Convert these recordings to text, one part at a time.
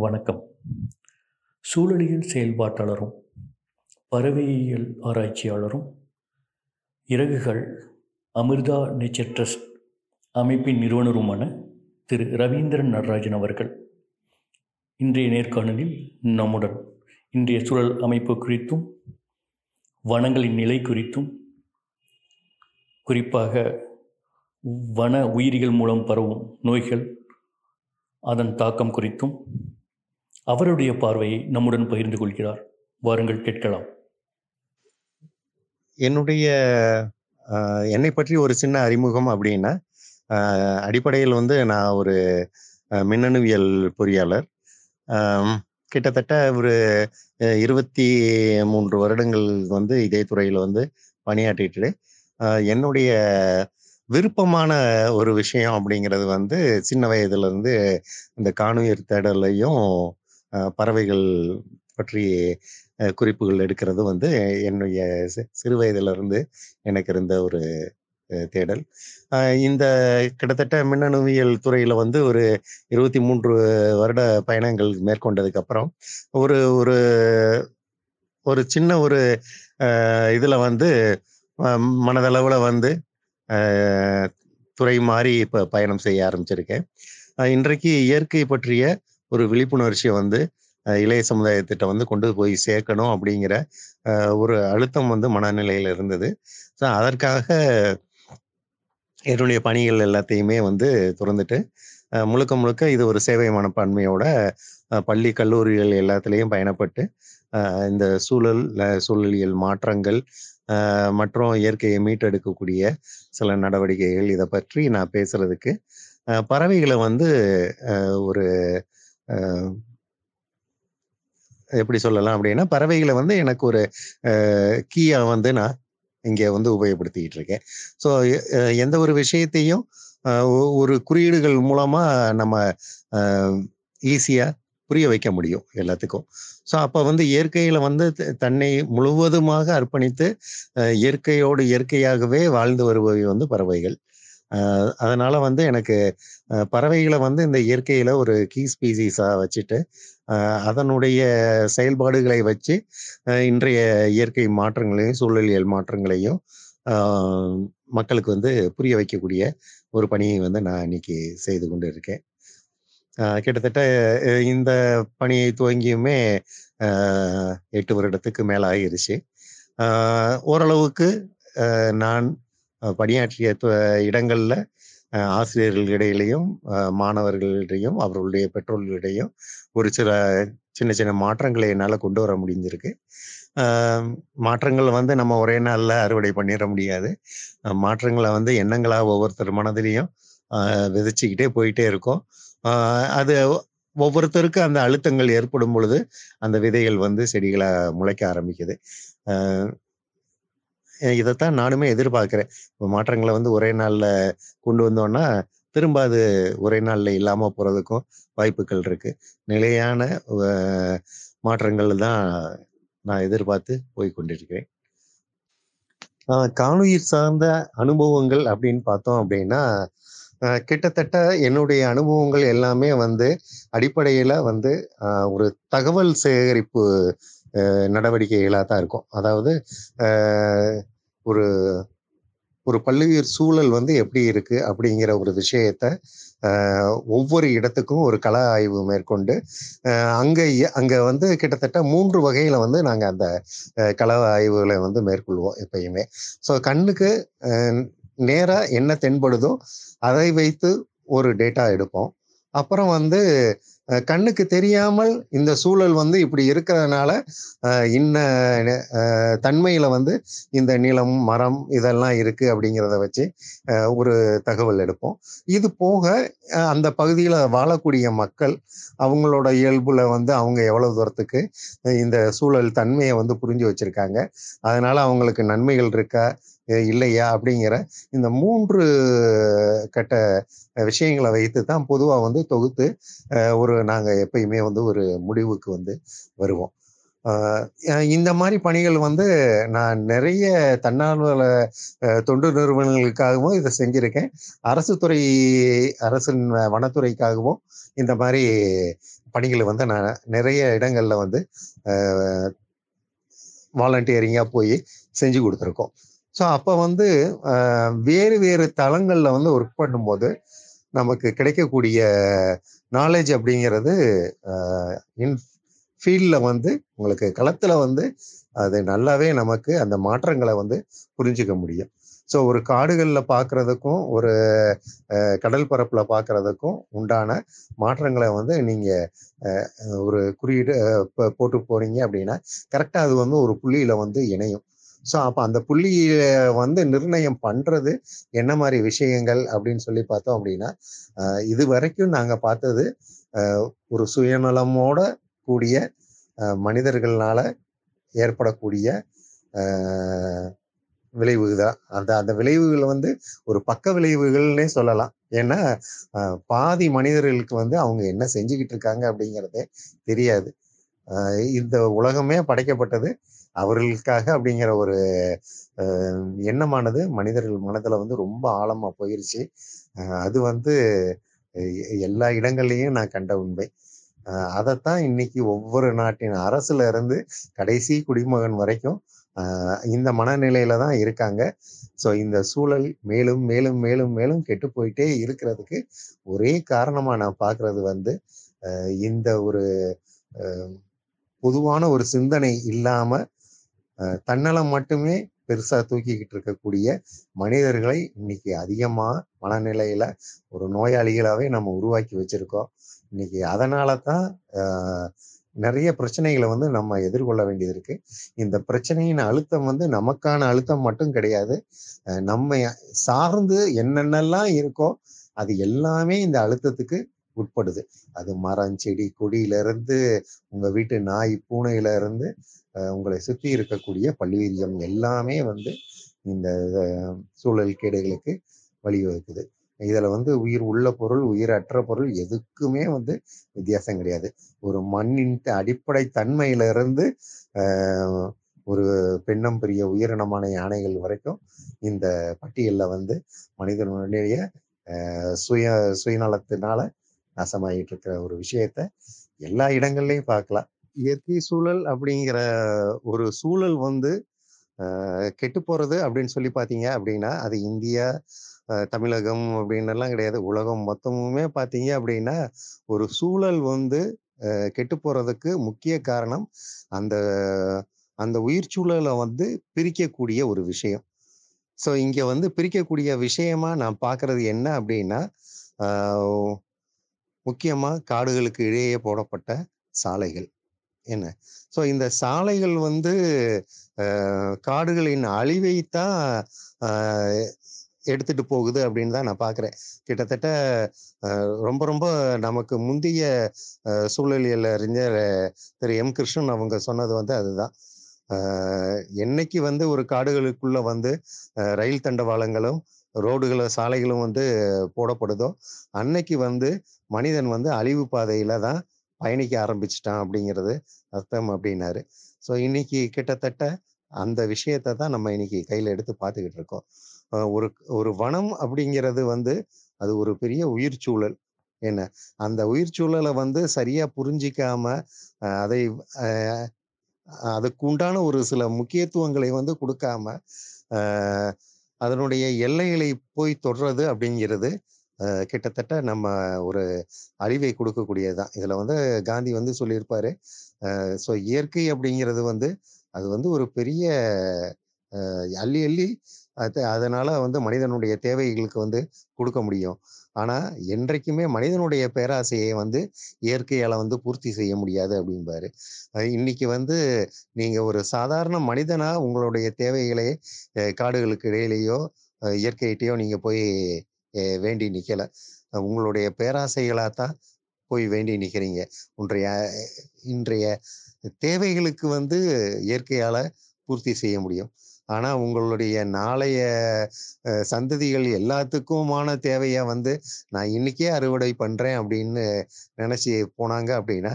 வணக்கம். சூழலியல் செயல்பாட்டாளரும் பறவையியல் ஆராய்ச்சியாளரும் இறகுகள் அமிர்தா நேச்சர் ட்ரஸ்ட் அமைப்பின் நிறுவனருமான திரு ரவீந்திரன் நடராஜன் அவர்கள். இன்றைய நேர்காணலில் நம்முடன் இன்றைய சூழல் அமைப்பு குறித்தும் வனங்களின் நிலை குறித்தும் குறிப்பாக வன உயிரிகள் மூலம் பரவும் நோய்கள் அதன் தாக்கம் குறித்தும் அவருடைய பார்வையை நம்முடன் பகிர்ந்து கொள்கிறார். வாருங்கள் கேட்கலாம். என்னுடைய என்னை பற்றி ஒரு சின்ன அறிமுகம் அப்படின்னா அடிப்படையில் வந்து நான் ஒரு மின்னணுவியல் பொறியாளர். கிட்டத்தட்ட ஒரு இருபத்தி மூன்று வருடங்கள் வந்து இதே துறையில் வந்து பணியாற்றிட்டு என்னுடைய விருப்பமான ஒரு விஷயம் அப்படிங்கிறது வந்து சின்ன வயதுலேருந்து இந்த காணுயிர் தேடலையும் பறவைகள் பற்றி குறிப்புகள் எடுக்கிறது வந்து என்னுடைய சிறு வயதிலிருந்து எனக்கு இருந்த ஒரு தேடல். இந்த கிட்டத்தட்ட மின்னணுவியல் துறையில வந்து ஒரு இருபத்தி மூன்று வருட பயணங்கள் மேற்கொண்டதுக்கு அப்புறம் ஒரு ஒரு ஒரு சின்ன ஒரு அஹ், இதுல வந்து மனதளவில் மனதளவுல வந்து துறை மாறி இப்போ பயணம் செய்ய ஆரம்பிச்சிருக்கேன். இன்றைக்கு இயற்கை பற்றிய ஒரு விழிப்புணர்ச்சியை வந்து இளைய சமுதாயத்திட்ட வந்து கொண்டு போய் சேர்க்கணும் அப்படிங்கிற ஒரு அழுத்தம் வந்து மனநிலையில இருந்தது. ஸோ அதற்காக என்னுடைய பணிகள் எல்லாத்தையுமே வந்து துறந்துட்டு முழுக்க முழுக்க இது ஒரு சேவை மனப்பான்மையோட பள்ளி கல்லூரிகள் எல்லாத்துலேயும் பயணப்பட்டு இந்த சூழல் சூழலியல் மாற்றங்கள் மற்றும் இயற்கையை மீட்டெடுக்கக்கூடிய சில நடவடிக்கைகள் இதை பற்றி நான் பேசுறதுக்கு பறவைகளை வந்து ஒரு எப்படி சொல்லலாம் அப்படின்னா பறவைகளை வந்து எனக்கு ஒரு கீயா வந்து நான் இங்கே வந்து உபயோகப்படுத்திக்கிட்டு இருக்கேன். ஸோ எந்த ஒரு விஷயத்தையும் ஒரு குறியீடுகள் மூலமா நம்ம ஈஸியா புரிய வைக்க முடியும் எல்லாத்துக்கும். ஸோ அப்போ வந்து இயற்கையில வந்து த- தன்னை முழுவதுமாக அர்ப்பணித்து இயற்கையோடு இயற்கையாகவே வாழ்ந்து வருபவை வந்து பறவைகள். அதனால வந்து எனக்கு பறவைகளை வந்து இந்த இயற்கையில ஒரு கீ ஸ்பீசிஸா வச்சுட்டு அதனுடைய செயல்பாடுகளை வச்சு இன்றைய இயற்கை மாற்றங்களையும் சூழலியல் மாற்றங்களையும் மக்களுக்கு வந்து புரிய வைக்கக்கூடிய ஒரு பணியை வந்து நான் இன்னைக்கு செய்து கொண்டு இருக்கேன் கிட்டத்தட்ட இந்த பணியை துவங்கியுமே எட்டு வருடத்துக்கு மேலே ஆகிருச்சு ஓரளவுக்கு நான் பணியாற்றிய இடங்கள்ல ஆசிரியர்களிடையிலையும் மாணவர்களிடையும் அவர்களுடைய பெற்றோர்களிடையும் ஒரு சில சின்ன சின்ன மாற்றங்களை என்னால் கொண்டு வர முடிஞ்சிருக்கு. மாற்றங்கள் வந்து நம்ம ஒரே நாளில் அறுவடை பண்ணிட முடியாது. மாற்றங்களை வந்து எண்ணங்களாக ஒவ்வொருத்தர் மனதிலையும் விதைச்சிக்கிட்டே போயிட்டே இருக்கும். அது ஒவ்வொருத்தருக்கும் அந்த அழுத்தங்கள் ஏற்படும் பொழுது அந்த விதைகள் வந்து செடிகளாக முளைக்க ஆரம்பிக்குது. இதைத்தான் நானுமே எதிர்பார்க்கிறேன். மாற்றங்களை வந்து ஒரே நாள்ல கொண்டு வந்தோம்னா திரும்ப அது ஒரே நாள்ல இல்லாம போறதுக்கும் வாய்ப்புகள் இருக்கு. நிலையான மாற்றங்கள் தான் நான் எதிர்பார்த்து போய் கொண்டிருக்கிறேன். ஆஹ், காணுயிர் சார்ந்த அனுபவங்கள் அப்படின்னு பார்த்தோம் அப்படின்னா ஆஹ், கிட்டத்தட்ட என்னுடைய அனுபவங்கள் எல்லாமே வந்து அடிப்படையில வந்து ஆஹ், ஒரு தகவல் சேகரிப்பு நடவடிக்கைகளாக தான் இருக்கும். அதாவது ஒரு ஒரு பல்லுயிர் சூழல் வந்து எப்படி இருக்கு அப்படிங்கிற ஒரு விஷயத்த ஒவ்வொரு இடத்துக்கும் ஒரு கள ஆய்வு மேற்கொண்டு அங்கே அங்கே வந்து கிட்டத்தட்ட மூன்று வகையில் வந்து நாங்கள் அந்த கல கள ஆய்வுகளை வந்து மேற்கொள்வோம் எப்பயுமே. ஸோ கண்ணுக்கு நேராக என்ன தென்படுதோ அதை வைத்து ஒரு டேட்டா எடுப்போம். அப்புறம் வந்து கண்ணுக்கு தெரியாமல் இந்த சூழல் வந்து இப்படி இருக்கிறதுனால இன்ன தன்மையில வந்து இந்த நிலம் மரம் இதெல்லாம் இருக்கு அப்படிங்கிறத வச்சு ஒரு தகவல் எடுப்போம். இது போக அந்த பகுதியில் வாழக்கூடிய மக்கள் அவங்களோட இயல்புல வந்து அவங்க எவ்வளவு தூரத்துக்கு இந்த சூழல் தன்மையை வந்து புரிஞ்சு வச்சிருக்காங்க. அதனால அவங்களுக்கு நன்மைகள் இருக்கா? இல்லையா? அப்படிங்கிற இந்த மூன்று கட்ட விஷயங்களை வைத்து தான் பொதுவாக வந்து தொகுத்து ஒரு நாங்கள் எப்பயுமே வந்து ஒரு முடிவுக்கு வந்து வருவோம். இந்த மாதிரி பணிகள் வந்து நான் நிறைய தன்னார்வல தொண்டு நிறுவனங்களுக்காகவும் இதை செஞ்சிருக்கேன். அரசு துறை அரசின் வனத்துறைக்காகவும் இந்த மாதிரி பணிகளை வந்து நான் நிறைய இடங்களில் வந்து வாலண்டியரிங்காக போய் செஞ்சு கொடுத்துருக்கோம். ஸோ அப்போ வந்து வேறு வேறு தளங்களில் வந்து ஒர்க் பண்ணும்போது, நமக்கு கிடைக்கக்கூடிய நாலேஜ் அப்படிங்கிறது இன் ஃபீல்டில் வந்து உங்களுக்கு களத்தில் வந்து அது நல்லாவே நமக்கு அந்த மாற்றங்களை வந்து புரிஞ்சுக்க முடியும். ஸோ ஒரு காடுகளில் பார்க்குறதுக்கும் ஒரு கடல் பரப்பில் பார்க்குறதுக்கும் உண்டான மாற்றங்களை வந்து நீங்கள் ஒரு குறியீடு போட்டு போனீங்க அப்படின்னா, கரெக்டாக அது வந்து ஒரு புள்ளியில் வந்து இணையும். ஸோ அப்ப அந்த புள்ளிய வந்து நிர்ணயம் பண்றது என்ன மாதிரி விஷயங்கள் அப்படின்னு சொல்லி பார்த்தோம் அப்படின்னா, இது வரைக்கும் நாங்க பார்த்தது ஒரு சுயநலமோட கூடிய அ ஏற்படக்கூடிய அ தான். அந்த அந்த விளைவுகள் வந்து ஒரு பக்க விளைவுகள்னே சொல்லலாம். ஏன்னா, பாதி மனிதர்களுக்கு வந்து அவங்க என்ன செஞ்சுகிட்டு இருக்காங்க அப்படிங்கிறதே தெரியாது. இந்த உலகமே படைக்கப்பட்டது அவர்களுக்காக அப்படிங்கிற ஒரு எண்ணமானது மனிதர்கள் மனதில் வந்து ரொம்ப ஆழமாக போயிருச்சு. அது வந்து எல்லா இடங்கள்லையும் நான் கண்ட உண்மை. அதைத்தான் இன்னைக்கு ஒவ்வொரு நாட்டின் அரசுல இருந்து கடைசி குடிமகன் வரைக்கும் இந்த மனநிலையில தான் இருக்காங்க. ஸோ இந்த சூழல் மேலும், மேலும், மேலும், மேலும் கெட்டு போயிட்டே இருக்கிறதுக்கு ஒரே காரணமாக நான் பார்க்கறது வந்து, இந்த ஒரு பொதுவான ஒரு சிந்தனை இல்லாமல் தன்னலம் மட்டுமே பெருசா தூக்கிக்கிட்டு இருக்கக்கூடிய மனிதர்களை இன்னைக்கு அதிகமா மனநிலையில ஒரு நோயாளிகளாவே நம்ம உருவாக்கி வச்சிருக்கோம். இன்னைக்கு அதனால தான் நிறைய பிரச்சனைகளை வந்து நம்ம எதிர்கொள்ள வேண்டியது இருக்கு. இந்த பிரச்சனையின் அழுத்தம் வந்து நமக்கான அழுத்தம் மட்டும் கிடையாது. நம்ம சார்ந்து என்னென்னலாம் இருக்கோ, அது எல்லாமே இந்த அழுத்தத்துக்கு உட்படுது. அது மரம், செடி, கொடியிலிருந்து உங்க வீட்டு நாய், பூனையில இருந்து உங்களை சுற்றி இருக்கக்கூடிய பல்லுயிரியம் எல்லாமே வந்து இந்த சூழல் கேடுகளுக்கு வழிவகுக்குது. இதில் வந்து உயிர் உள்ள பொருள், உயிர் அற்ற பொருள் எதுக்குமே வந்து வித்தியாசம் கிடையாது. ஒரு மண்ணின் அடிப்படை தன்மையிலிருந்து ஒரு பெண்ணம் பெரிய உயிரினமான யானைகள் வரைக்கும் இந்த பட்டியலில் வந்து மனிதனுடைய சுய சுயநலத்தினால நாசமாயிட்டு இருக்கிற ஒரு விஷயத்த எல்லா இடங்கள்லையும் பார்க்கலாம். இயற்கை சூழல் அப்படிங்கிற ஒரு சூழல் வந்து கெட்டு போறது அப்படின்னு சொல்லி பார்த்தீங்க அப்படின்னா, அது இந்தியா, தமிழகம் அப்படின்னுலாம் கிடையாது. உலகம் மொத்தமுமே பார்த்தீங்க அப்படின்னா, ஒரு சூழல் வந்து கெட்டு போறதுக்கு முக்கிய காரணம் அந்த அந்த உயிர் சூழலை வந்து பிரிக்கக்கூடிய ஒரு விஷயம். ஸோ இங்கே வந்து பிரிக்கக்கூடிய விஷயமா நான் பார்க்கறது என்ன அப்படின்னா, முக்கியமாக காடுகளுக்கு இடையே போடப்பட்ட சாலைகள். என்ன? ஸோ இந்த சாலைகள் வந்து காடுகளின் அழிவைத்தான் அ எடுத்துட்டு போகுது அப்படின்னு தான் நான் பார்க்குறேன். கிட்டத்தட்ட ரொம்ப ரொம்ப நமக்கு முந்தைய சூழலியல் அறிஞர் திரு எம். கிருஷ்ணன் அவங்க சொன்னது வந்து அதுதான். என்னைக்கு வந்து ஒரு காடுகளுக்குள்ள வந்து ரயில் தண்டவாளங்களும், ரோடுகளும் சாலைகளும் வந்து போடப்படுதோ, அன்னைக்கு வந்து மனிதன் வந்து அழிவு பாதையில தான் பயணிக்க ஆரம்பிச்சிட்டான் அப்படிங்கிறது அர்த்தம் அப்படின்னாரு. ஸோ இன்னைக்கு கிட்டத்தட்ட அந்த விஷயத்த தான் நம்ம இன்னைக்கு கையில எடுத்து பார்த்துக்கிட்டு இருக்கோம். ஒரு ஒரு வனம் அப்படிங்கிறது வந்து அது ஒரு பெரிய உயிர் சூழல். என்ன? அந்த உயிர் சூழலை வந்து சரியா புரிஞ்சிக்காம, அதை அதுக்குண்டான அதுக்கு உண்டான ஒரு சில முக்கியத்துவங்களை வந்து கொடுக்காம அதனுடைய எல்லைகளை போய் தொடுறது அப்படிங்கிறது, கிட்டத்தட்ட நம்ம ஒரு அழிவை கொடுக்கக்கூடியது தான். இதுல வந்து காந்தி வந்து சொல்லியிருப்பாரு. ஸோ இயற்கை அப்படிங்கிறது வந்து, அது வந்து ஒரு பெரிய அள்ளி அள்ளி அது அதனால வந்து மனிதனுடைய தேவைகளுக்கு வந்து கொடுக்க முடியும். ஆனா, என்றைக்குமே மனிதனுடைய பேராசையை வந்து இயற்கையால வந்து பூர்த்தி செய்ய முடியாது அப்படிம்பாரு. இன்னைக்கு வந்து நீங்க ஒரு சாதாரண மனிதனா உங்களுடைய தேவைகளை காடுகளுக்கு இடையிலேயோ, இயற்கையிட்டையோ நீங்கள் நீங்க போய் வேண்டி நிற்கலை உங்களுடைய பேராசைகளா தான் போய் வேண்டி நிற்கிறீங்க ஒன்றைய இன்றைய தேவைகளுக்கு வந்து இயற்கையால் பூர்த்தி செய்ய முடியும். ஆனால் உங்களுடைய நாளைய சந்ததிகள் எல்லாத்துக்குமான தேவையை வந்து, நான் இன்னைக்கே அறுவடை பண்றேன் அப்படின்னு நினச்சி போனாங்க அப்படின்னா,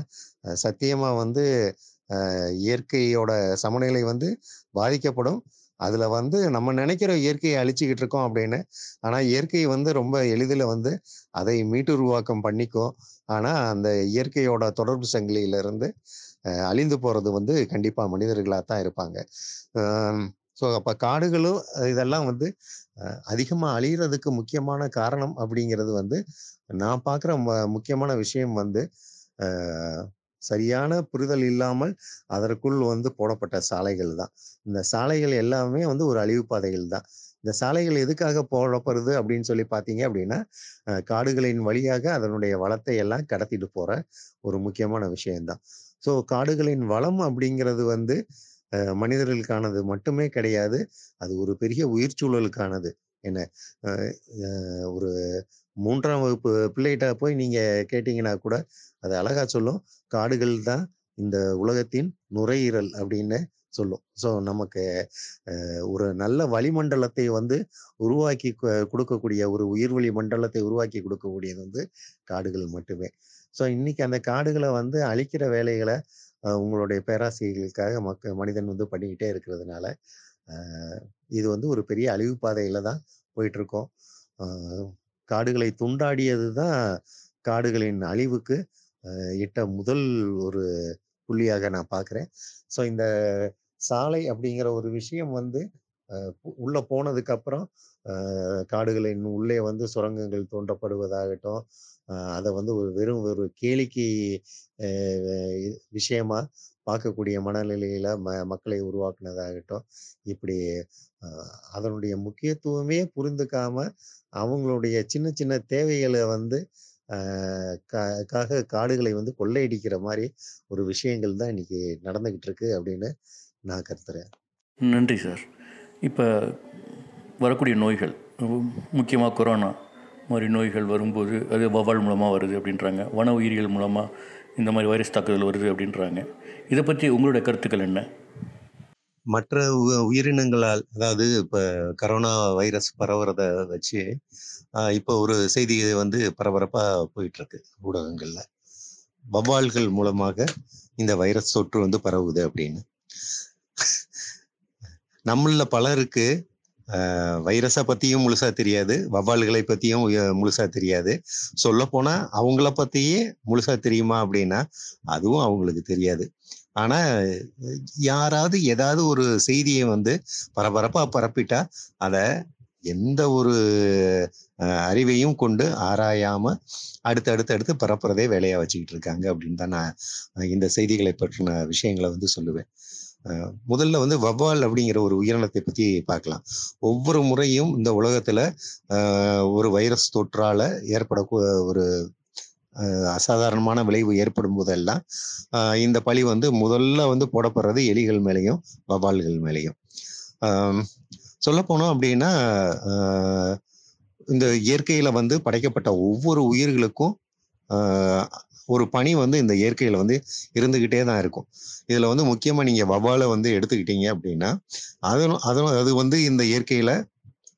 சத்தியமாக சத்தியமா வந்து இயற்கையோட சமநிலை வந்து பாதிக்கப்படும். அதுல வந்து நம்ம நினைக்கிற இயற்கையை அழிச்சுக்கிட்டு இருக்கோம் அப்படின்னு. ஆனா இயற்கை வந்து ரொம்ப எளிதில் வந்து அதை மீட்டுருவாக்கம் பண்ணிக்கும். ஆனா அந்த இயற்கையோட தொடர்பு சங்கிலியில இருந்து அழிந்து போறது வந்து கண்டிப்பா மனிதர்களாக தான் இருப்பாங்க. ஸோ அப்போ காடுகளும் இதெல்லாம் வந்து அதிகமாக அதிகமா முக்கியமான காரணம் அப்படிங்கிறது வந்து நான் பார்க்குற முக்கியமான விஷயம் வந்து சரியான புரிதல் இல்லாமல் அதற்குள் வந்து போடப்பட்ட சாலைகள் தான். இந்த சாலைகள் எல்லாமே வந்து ஒரு அழிவு பாதைகள் தான். இந்த சாலைகள் எதுக்காக போடப்படுது அப்படின்னு சொல்லி பார்த்தீங்க அப்படின்னா காடுகளின் வழியாக அதனுடைய வளத்தை எல்லாம் கடத்திட்டு போற ஒரு முக்கியமான விஷயம்தான் ஸோ காடுகளின் வளம் அப்படிங்கிறது வந்து மனிதர்களுக்கானது மட்டுமே கிடையாது. அது ஒரு பெரிய உயிர் சூழலுக்கானது என்ன ஒரு மூன்றாம் வகுப்பு பிள்ளைகிட்ட போய் நீங்கள் கேட்டிங்கன்னா கூட அது அழகாக சொல்லும். காடுகள் தான் இந்த உலகத்தின் நுரையீரல் அப்படின்னு சொல்லும். ஸோ நமக்கு ஒரு நல்ல வளிமண்டலத்தை வந்து உருவாக்கி கொடுக்கக்கூடிய ஒரு உயிர்வழி மண்டலத்தை உருவாக்கி கொடுக்கக்கூடியது வந்து காடுகள் மட்டுமே. ஸோ இன்னைக்கு அந்த காடுகளை வந்து அழிக்கிற வேலைகளை உங்களுடைய பேராசிரியர்களுக்காக மக்க மனிதன் வந்து பண்ணிக்கிட்டே இருக்கிறதுனால இது வந்து ஒரு பெரிய அழிவு பாதையில தான் போயிட்டு இருக்கோம். காடுகளை துண்டாடியது தான் காடுகளின் அழிவுக்கு இட்ட முதல் ஒரு புள்ளியாக நான் பார்க்குறேன். ஸோ இந்த சாலை அப்படிங்கிற ஒரு விஷயம் வந்து அஹ், போனதுக்கப்புறம் காடுகளின் உள்ளே வந்து சுரங்கங்கள் தோண்டப்படுவதாகட்டும் அதை வந்து ஒரு வெறும் ஒரு கேளிக்கை விஷயமா பார்க்கக்கூடிய மனநிலையில ம மக்களை உருவாக்குனதாகட்டும் இப்படி அதனுடைய முக்கியத்துவமே புரிந்துக்காம அவங்களுடைய சின்ன சின்ன தேவைகளை வந்து காக காடுகளை வந்து கொள்ளையடிக்கிற மாதிரி ஒரு விஷயங்கள் தான் இன்னைக்கு நடந்துகிட்டு இருக்கு அப்படின்னு நான் கருத்துறேன் நன்றி சார் இப்போ வரக்கூடிய நோய்கள் முக்கியமாக கொரோனா மாதிரி நோய்கள் வரும்போது அது வவால் மூலமாக வருது அப்படின்றாங்க வன உயிரியல் மூலமாக இந்த மாதிரி வைரஸ் தாக்குதல் வருது அப்படின்றாங்க இதை பற்றி உங்களுடைய கருத்துக்கள் என்ன? மற்ற உ- உயிரினங்களால் அதாவது இப்போ கரோனா வைரஸ் பரவுறத வச்சு இப்போ ஒரு செய்தி வந்து பரபரப்பாக போயிட்டுருக்கு ஊடகங்களில். வவ்வால்கள் மூலமாக இந்த வைரஸ் தொற்று வந்து பரவுது அப்படின்னு. நம்மள பலருக்கு வைரஸை பற்றியும் முழுசா தெரியாது. வவ்வால்களை பற்றியும் முழுசாக முழுசா தெரியாது. சொல்லப்போனால் அவங்கள பற்றியே முழுசா தெரியுமா அப்படின்னா அதுவும் அவங்களுக்கு தெரியாது. ஆனா யாராவது ஏதாவது ஒரு செய்தியை வந்து பரபரப்பா பரப்பிட்டா அதை எந்த ஒரு அறிவையும் கொண்டு ஆராயாம அடுத்து அடுத்து அடுத்து பரப்புறதே வேலையா வச்சுக்கிட்டு இருக்காங்க அப்படின்னு தான் நான் இந்த செய்திகளை பற்றின விஷயங்களை வந்து சொல்லுவேன். முதல்ல வந்து வவ்வால் அப்படிங்கிற ஒரு உயிரினத்தை பத்தி பார்க்கலாம். ஒவ்வொரு முறையும் இந்த உலகத்துல ஒரு வைரஸ் தொற்றால ஏற்படக்கூ ஒரு அஹ், அசாதாரணமான விளைவு ஏற்படும் போதெல்லாம் ஆஹ் இந்த பழி வந்து முதல்ல வந்து போடப்படுறது எலிகள் மேலேயும் வவ்வால்கள் மேலேயும். சொல்ல போனோம் அப்படின்னா ஆஹ் இந்த இயற்கையில வந்து படைக்கப்பட்ட ஒவ்வொரு உயிர்களுக்கும் ஆஹ் ஒரு பணி வந்து இந்த இயற்கையில வந்து இருந்துகிட்டே தான் இருக்கும். இதுல வந்து முக்கியமா நீங்க வவாலை வந்து எடுத்துக்கிட்டீங்க அப்படின்னா அதனும் அதனும் அது வந்து இந்த இயற்கையில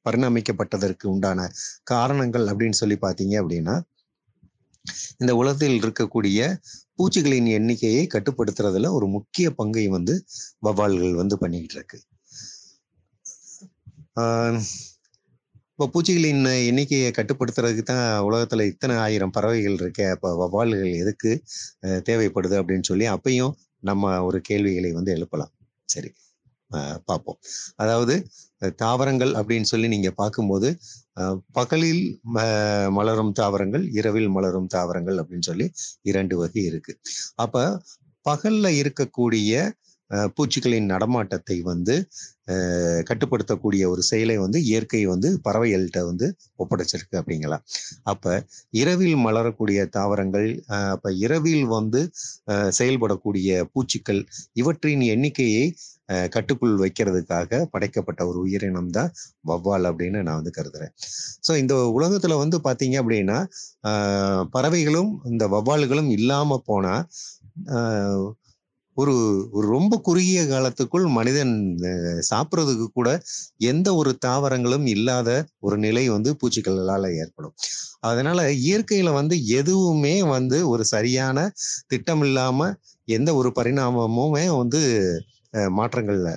பரிணமிக்கப்பட்டதற்கு உண்டான காரணங்கள் அப்படின்னு சொல்லி பார்த்தீங்க அப்படின்னா இந்த உலகத்தில் இருக்கக்கூடிய பூச்சிகளின் எண்ணிக்கையை கட்டுப்படுத்துறதுல ஒரு முக்கிய பங்கை வந்து வவால்கள் வந்து பண்ணிக்கிட்டு இருக்கு. ஆஹ் இப்போ பூச்சிகளின் எண்ணிக்கையை கட்டுப்படுத்துறதுக்கு தான் உலகத்துல இத்தனை ஆயிரம் பறவைகள் இருக்கே. அப்போ வவால்கள் எதுக்கு தேவைப்படுது அப்படின்னு சொல்லி அப்பையும் நம்ம ஒரு கேள்விகளை வந்து எழுப்பலாம். சரி பார்ப்போம். அதாவது தாவரங்கள் அப்படின்னு சொல்லி நீங்க பார்க்கும்போது பகலில் மலரும் தாவரங்கள் இரவில் மலரும் தாவரங்கள் அப்படின்னு சொல்லி இரண்டு வகை இருக்கு. அப்ப பகல்ல இருக்கக்கூடிய பூச்சிகளின் நடமாட்டத்தை வந்து கட்டுப்படுத்தக்கூடிய ஒரு செயலை வந்து இயற்கை வந்து பறவைகள்கிட்ட வந்து ஒப்படைச்சிருக்கு அப்படிங்களா? அப்போ இரவில் மலரக்கூடிய தாவரங்கள் அப்போ இரவில் வந்து செயல்படக்கூடிய பூச்சிகள் இவற்றின் எண்ணிக்கையை கட்டுக்குள் வைக்கிறதுக்காக படைக்கப்பட்ட ஒரு உயிரினம் தான் வவ்வால் அப்படின்னு நான் வந்து கருதுறேன். ஸோ இந்த உலகத்தில் வந்து பார்த்தீங்க அப்படின்னா பறவைகளும் இந்த வவ்வால்களும் இல்லாமல் போனால் ஒரு ஒரு ரொம்ப குறுகிய காலத்துக்குள் மனிதன் அஹ், சாப்பிடுறதுக்கு கூட எந்த ஒரு தாவரங்களும் இல்லாத ஒரு நிலை வந்து பூச்சிகளால ஏற்படும். அதனால இயற்கையில வந்து எதுவுமே வந்து ஒரு சரியான திட்டம் இல்லாம எந்த ஒரு பரிணாமமுமே வந்து அஹ், மாற்றங்கள்ல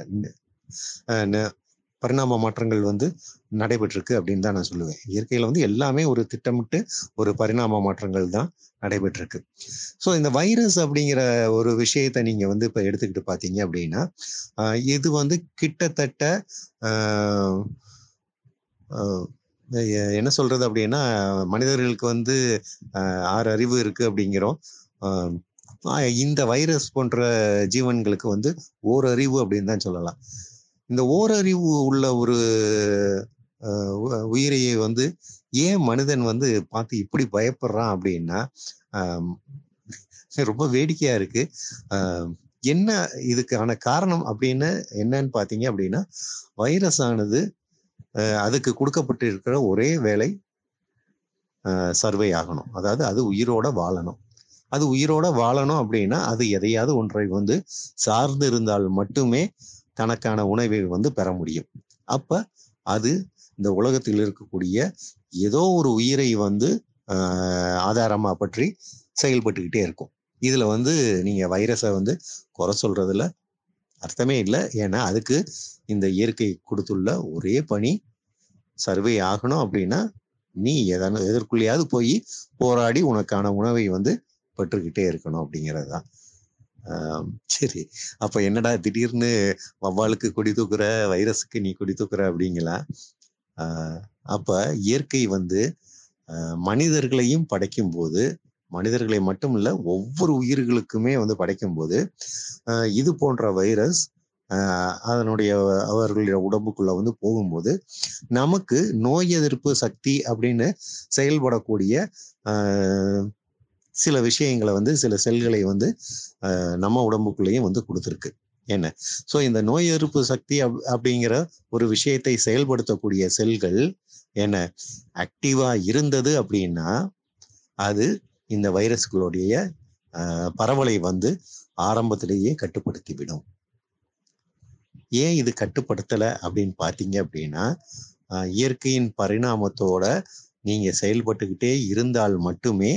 பரிணாம மாற்றங்கள் வந்து நடைபெற்றிருக்கு அப்படின்னு தான் நான் சொல்லுவேன். இயற்கையில வந்து எல்லாமே ஒரு திட்டமிட்டு ஒரு பரிணாம மாற்றங்கள் தான் நடைபெற்றிருக்கு. ஸோ இந்த வைரஸ் அப்படிங்கிற ஒரு விஷயத்தை நீங்க வந்து இப்போ எடுத்துக்கிட்டு பார்த்தீங்க அப்படின்னா இது வந்து கிட்டத்தட்ட என்ன சொல்றது அப்படின்னா மனிதர்களுக்கு வந்து ஆறு அறிவு இருக்கு அப்படிங்கிறோம். இந்த வைரஸ் போன்ற ஜீவன்களுக்கு வந்து ஓரறிவு அப்படின்னு தான் சொல்லலாம். இந்த ஓரறிவு உள்ள ஒரு உயிரையை வந்து ஏன் மனிதன் வந்து பார்த்து இப்படி பயப்படுறான் அப்படின்னா ஆஹ் ரொம்ப வேடிக்கையா இருக்கு. ஆஹ் என்ன இதுக்கான காரணம் அப்படின்னு என்னன்னு பார்த்தீங்க அப்படின்னா வைரஸ் ஆனது அதுக்கு கொடுக்கப்பட்டு இருக்கிற ஒரே வேலை சர்வே ஆகணும். அதாவது அது உயிரோட வாழணும். அது உயிரோட வாழணும் அப்படின்னா அது எதையாவது ஒன்றை வந்து சார்ந்து இருந்தால் மட்டுமே தனக்கான உணவை வந்து பெற முடியும். அப்ப அது இந்த உலகத்தில் இருக்கக்கூடிய ஏதோ ஒரு உயிரை வந்து ஆஹ் பற்றி செயல்பட்டுக்கிட்டே இருக்கும். இதில் வந்து நீங்கள் வைரஸை வந்து குறை சொல்றதுல அர்த்தமே இல்லை. ஏன்னா அதுக்கு இந்த இயற்கை கொடுத்துள்ள ஒரே பணி சர்வே ஆகணும் அப்படின்னா நீ எதான எதற்குள்ளேயாவது போய் போராடி உனக்கான உணவை வந்து பெற்றுக்கிட்டே இருக்கணும் அப்படிங்கிறது தான். சரி. அப்போ என்னடா திடீர்னு வவ்வாலுக்கு கொடி தூக்குற வைரஸுக்கு நீ கொடி தூக்குற அப்படிங்களா? அப்ப இயற்கை வந்து மனிதர்களையும் படைக்கும் போது மனிதர்களை மட்டும் இல்ல ஒவ்வொரு உயிர்களுக்குமே வந்து படைக்கும் போது இது போன்ற வைரஸ் அதனுடைய அவர்களுடைய உடம்புக்குள்ள வந்து போகும்போது நமக்கு நோய் எதிர்ப்பு சக்தி அப்படின்னு செயல்படக்கூடிய சில விஷயங்களை வந்து சில செல்களை வந்து நம்ம உடம்புக்குள்ளேயும் வந்து கொடுத்துருக்கு. என்ன? ஸோ இந்த நோய் எதிர்ப்பு சக்தி அப் அப்படிங்கிற ஒரு விஷயத்தை செயல்படுத்தக்கூடிய செல்கள் என்ன? ஆக்டிவா இருந்தது அப்படின்னா அது இந்த வைரஸ்களுடைய பரவலை வந்து ஆரம்பத்திலேயே கட்டுப்படுத்திவிடும். ஏன் இது கட்டுப்படுத்தலை அப்படின்னு பார்த்தீங்க அப்படின்னா இயற்கையின் பரிணாமத்தோட நீங்க செயல்பட்டுக்கிட்டே இருந்தால் மட்டுமே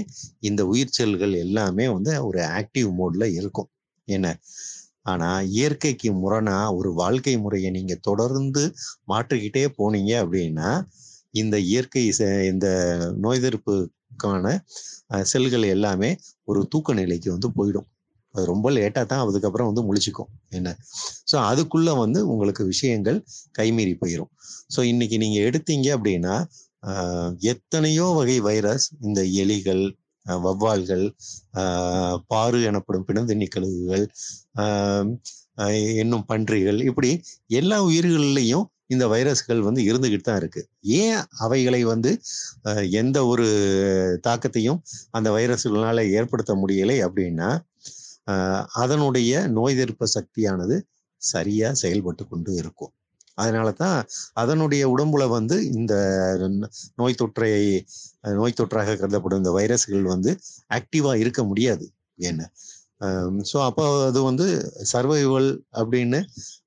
இந்த உயிர் செல்கள் எல்லாமே வந்து ஒரு ஆக்டிவ் மோட்ல இருக்கும். என்ன? ஆனா இயற்கைக்கு முரணா ஒரு வாழ்க்கை முறையை நீங்க தொடர்ந்து மாற்றிக்கிட்டே போனீங்க அப்படின்னா இந்த இயற்கை செ- இந்த நோய் எதிர்ப்புக்கான செல்கள் எல்லாமே ஒரு தூக்க நிலைக்கு வந்து போயிடும். அது ரொம்ப லேட்டாக தான் அதுக்கப்புறம் வந்து முழிச்சுக்கும். என்ன? ஸோ அதுக்குள்ள வந்து உங்களுக்கு விஷயங்கள் கைமீறி போயிடும் ஸோ இன்னைக்கு நீங்க எடுத்தீங்க அப்படின்னா எத்தனையோ வகை வைரஸ் இந்த எலிகள் வவ்வால்கள் பாரு எனப்படும் பிணந்தண்ணி கழுகுகள் என்னும் பன்றிகள் இப்படி எல்லா உயிர்களிலையும் இந்த வைரஸ்கள் வந்து இருந்துகிட்டு தான் இருக்கு. ஏன் அவைகளை வந்து எந்த ஒரு தாக்கத்தையும் அந்த வைரஸ்களால ஏற்படுத்த முடியலை அப்படின்னா அதனுடைய நோய் எதிர்ப்பு சக்தியானது சரியா செயல்பட்டு கொண்டு இருக்கும். அதனால தான் அதனுடைய உடம்புல வந்து இந்த நோய் தொற்றை நோய் தொற்றாக கருதப்படும் இந்த வைரஸ்கள் வந்து ஆக்டிவா இருக்க முடியாது. என்ன ஸோ அப்போ அது வந்து சர்வைவல் அப்படின்னு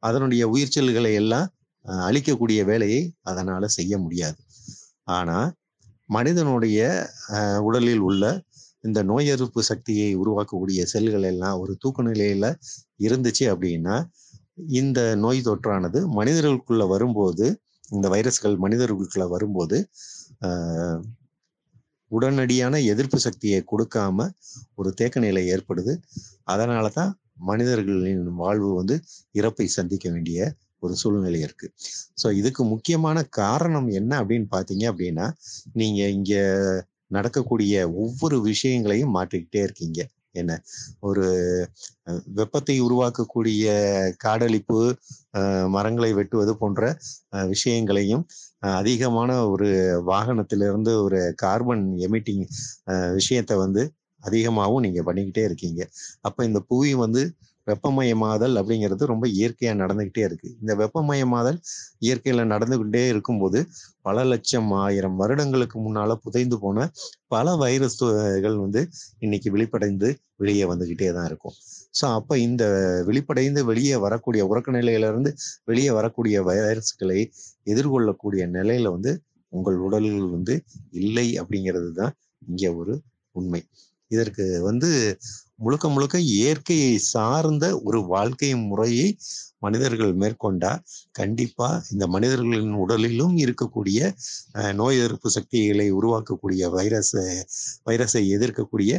அதனுடைய உயிர் செல்களை எல்லாம் அஹ், அழிக்கக்கூடிய வேலையை அதனால செய்ய முடியாது. ஆனா மனிதனுடைய அஹ், உடலில் உள்ள இந்த நோய் எதிர்ப்பு சக்தியை உருவாக்கக்கூடிய செல்கள் எல்லாம் ஒரு தூக்க நிலையில இருந்துச்சு அப்படின்னா இந்த நோய் தொற்றானது மனிதர்களுக்குள்ள வரும்போது இந்த வைரஸ்கள் மனிதர்களுக்குள்ள வரும்போது ஆஹ், உடனடியான எதிர்ப்பு சக்தியை கொடுக்காம ஒரு தேக்க நிலை ஏற்படுது. அதனால தான் மனிதர்களின் வாழ்வு வந்து இறப்பை சந்திக்க வேண்டிய ஒரு சூழ்நிலை இருக்கு. ஸோ இதுக்கு முக்கியமான காரணம் என்ன அப்படின்னு பார்த்தீங்க அப்படின்னா நீங்க இங்க நடக்கக்கூடிய ஒவ்வொரு விஷயங்களையும் மாற்றிக்கிட்டே இருக்கீங்க. என்ன? ஒரு வெப்பத்தை உருவாக்கக்கூடிய காடழிப்பு மரங்களை வெட்டுவது போன்ற விஷயங்களையும் அஹ், அதிகமான ஒரு வாகனத்திலிருந்து ஒரு கார்பன் எமிட்டிங் விஷயத்தை வந்து அதிகமாகவும் நீங்க பண்ணிக்கிட்டே இருக்கீங்க. அப்போ இந்த புவி வந்து வெப்பமயமாதல் அப்படிங்கிறது ரொம்ப இயற்கையா நடந்துகிட்டே இருக்கு. இந்த வெப்பமயமாதல் இயற்கையில நடந்துகிட்டே இருக்கும்போது பல லட்சம் ஆயிரம் வருடங்களுக்கு முன்னால புதைந்து போன பல வைரஸ்கள் வந்து இன்னைக்கு வெளிப்படைந்து வெளியே வந்துகிட்டே தான் இருக்கும். ஸோ அப்ப இந்த வெளிப்படைந்து வெளியே வரக்கூடிய உறக்க நிலையிலிருந்து வெளியே வரக்கூடிய வைரஸ்களை எதிர்கொள்ளக்கூடிய நிலையில வந்து உங்கள் உடல்கள் வந்து இல்லை அப்படிங்கிறது தான் இங்க ஒரு உண்மை. இதற்கு வந்து முழுக்க முழுக்க இயற்கையை சார்ந்த ஒரு வாழ்க்கை முறையை மனிதர்கள் மேற்கொண்டா கண்டிப்பா இந்த மனிதர்களின் உடலிலும் இருக்கக்கூடிய அஹ், நோய் எதிர்ப்பு சக்திகளை உருவாக்கக்கூடிய வைரஸ் வைரஸை எதிர்க்கக்கூடிய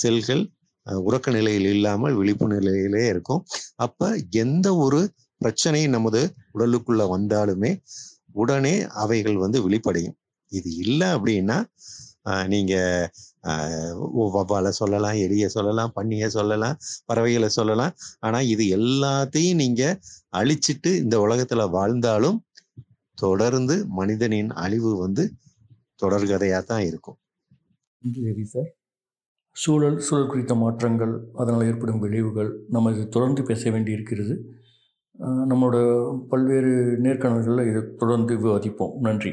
செல்கள் அஹ், உறக்க நிலையில் இல்லாமல் விழிப்பு நிலையிலே இருக்கும். அப்ப எந்த ஒரு பிரச்சனை நமது உடலுக்குள்ள வந்தாலுமே உடனே அவைகள் வந்து வெளிப்படையும். இது இல்லை அப்படின்னா நீங்க ஆஹ் வவ்வாலை சொல்லலாம் எலியை சொல்லலாம் பண்ணியை சொல்லலாம் பறவைகளை சொல்லலாம். ஆனா இது எல்லாத்தையும் நீங்க அழிச்சிட்டு இந்த உலகத்துல வாழ்ந்தாலும் தொடர்ந்து மனிதனின் அழிவு வந்து தொடர்கதையா தான் இருக்கும். சார் சூழல் சூழல் குறித்த மாற்றங்கள் அதனால் ஏற்படும் விளைவுகள் நம்ம இது தொடர்ந்து பேச வேண்டி இருக்கிறது நம்மளோட பல்வேறு நேர்காணல்களில் இதை தொடர்ந்து விவாதிப்போம். நன்றி.